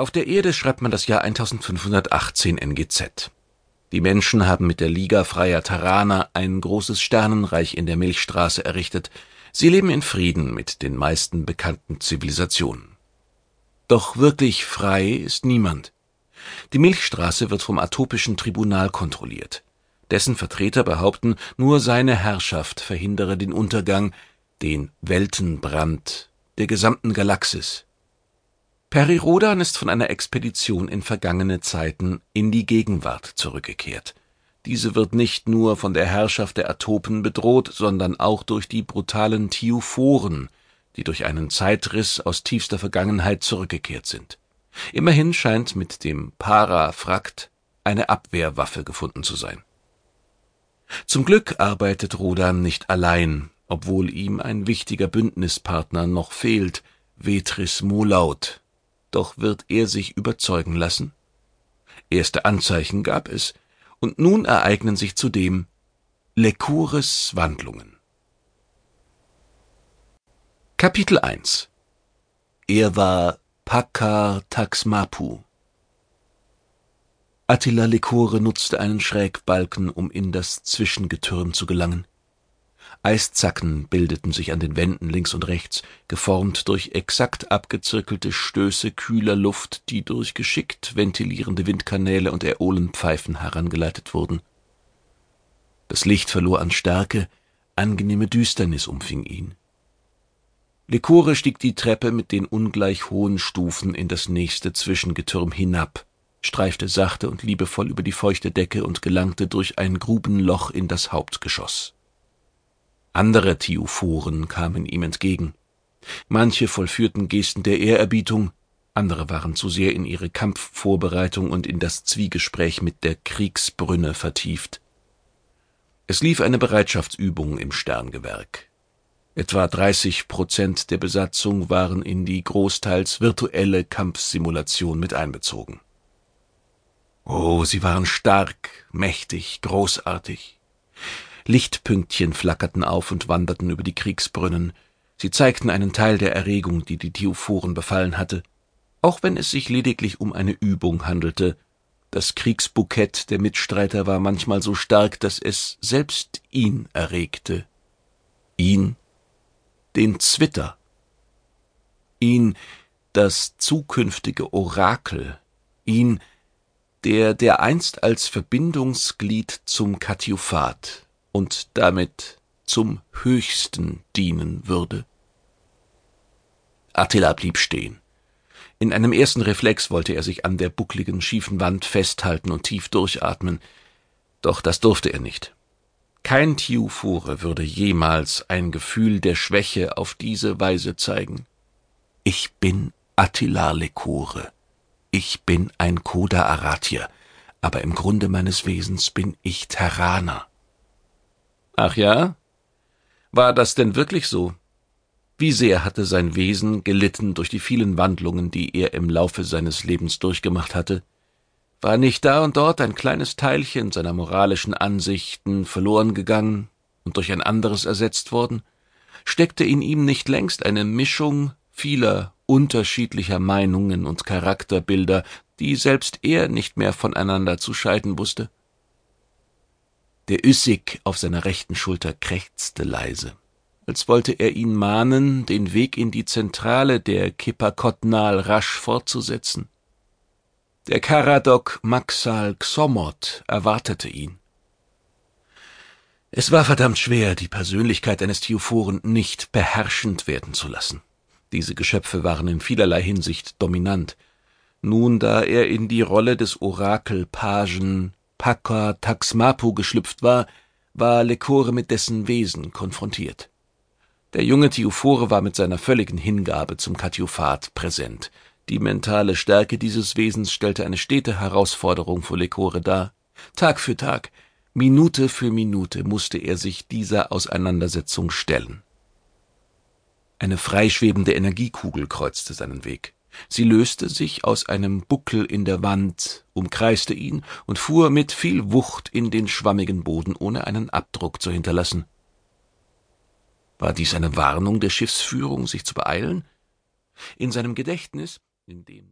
Auf der Erde schreibt man das Jahr 1518 NGZ. Die Menschen haben mit der Liga Freier Terraner ein großes Sternenreich in der Milchstraße errichtet. Sie leben in Frieden mit den meisten bekannten Zivilisationen. Doch wirklich frei ist niemand. Die Milchstraße wird vom Atopischen Tribunal kontrolliert. Dessen Vertreter behaupten, nur seine Herrschaft verhindere den Untergang, den Weltenbrand der gesamten Galaxis. Peri Rodan ist von einer Expedition in vergangene Zeiten in die Gegenwart zurückgekehrt. Diese wird nicht nur von der Herrschaft der Atopen bedroht, sondern auch durch die brutalen Tiophoren, die durch einen Zeitriss aus tiefster Vergangenheit zurückgekehrt sind. Immerhin scheint mit dem Parafrakt eine Abwehrwaffe gefunden zu sein. Zum Glück arbeitet Rodan nicht allein, obwohl ihm ein wichtiger Bündnispartner noch fehlt, Vetris Molaut, doch wird er sich überzeugen lassen? Erste Anzeichen gab es, und nun ereignen sich zudem Lekures Wandlungen. Kapitel 1 Er war Pakar Taxmapu. Attila Lekore nutzte einen Schrägbalken, um in das Zwischengetürm zu gelangen. Eiszacken bildeten sich an den Wänden links und rechts, geformt durch exakt abgezirkelte Stöße kühler Luft, die durch geschickt ventilierende Windkanäle und Äolenpfeifen herangeleitet wurden. Das Licht verlor an Stärke, angenehme Düsternis umfing ihn. Lekore stieg die Treppe mit den ungleich hohen Stufen in das nächste Zwischengetürm hinab, streifte sachte und liebevoll über die feuchte Decke und gelangte durch ein Grubenloch in das Hauptgeschoss. Andere Thiophoren kamen ihm entgegen. Manche vollführten Gesten der Ehrerbietung, andere waren zu sehr in ihre Kampfvorbereitung und in das Zwiegespräch mit der Kriegsbrünne vertieft. Es lief eine Bereitschaftsübung im Sterngewerk. Etwa 30 Prozent der Besatzung waren in die großteils virtuelle Kampfsimulation mit einbezogen. Oh, sie waren stark, mächtig, großartig. Lichtpünktchen flackerten auf und wanderten über die Kriegsbrünnen. Sie zeigten einen Teil der Erregung, die die Thiophoren befallen hatte, auch wenn es sich lediglich um eine Übung handelte. Das Kriegsbukett der Mitstreiter war manchmal so stark, dass es selbst ihn erregte. Ihn, den Zwitter. Ihn, das zukünftige Orakel. Ihn, der dereinst als Verbindungsglied zum Katjuphat und damit zum Höchsten dienen würde. Attila blieb stehen. In einem ersten Reflex wollte er sich an der buckligen, schiefen Wand festhalten und tief durchatmen, doch das durfte er nicht. Kein Tiufure würde jemals ein Gefühl der Schwäche auf diese Weise zeigen. Ich bin Attila Lekore. Ich bin ein Koda Aratia, aber im Grunde meines Wesens bin ich Terraner. Ach ja? War das denn wirklich so? Wie sehr hatte sein Wesen gelitten durch die vielen Wandlungen, die er im Laufe seines Lebens durchgemacht hatte? War nicht da und dort ein kleines Teilchen seiner moralischen Ansichten verloren gegangen und durch ein anderes ersetzt worden? Steckte in ihm nicht längst eine Mischung vieler unterschiedlicher Meinungen und Charakterbilder, die selbst er nicht mehr voneinander zu scheiden wusste? Der Üssig auf seiner rechten Schulter krächzte leise, als wollte er ihn mahnen, den Weg in die Zentrale der Kipakotnal rasch fortzusetzen. Der Karadok Maxal Xomot erwartete ihn. Es war verdammt schwer, die Persönlichkeit eines Thiophoren nicht beherrschend werden zu lassen. Diese Geschöpfe waren in vielerlei Hinsicht dominant. Nun, da er in die Rolle des Orakelpagen Paka Taxmapu geschlüpft war, war Lekore mit dessen Wesen konfrontiert. Der junge Thiuphore war mit seiner völligen Hingabe zum Katjuphat präsent. Die mentale Stärke dieses Wesens stellte eine stete Herausforderung für Lekore dar. Tag für Tag, Minute für Minute musste er sich dieser Auseinandersetzung stellen. Eine freischwebende Energiekugel kreuzte seinen Weg. Sie löste sich aus einem Buckel in der Wand, umkreiste ihn und fuhr mit viel Wucht in den schwammigen Boden, ohne einen Abdruck zu hinterlassen. War dies eine Warnung der Schiffsführung, sich zu beeilen? In seinem Gedächtnis, in dem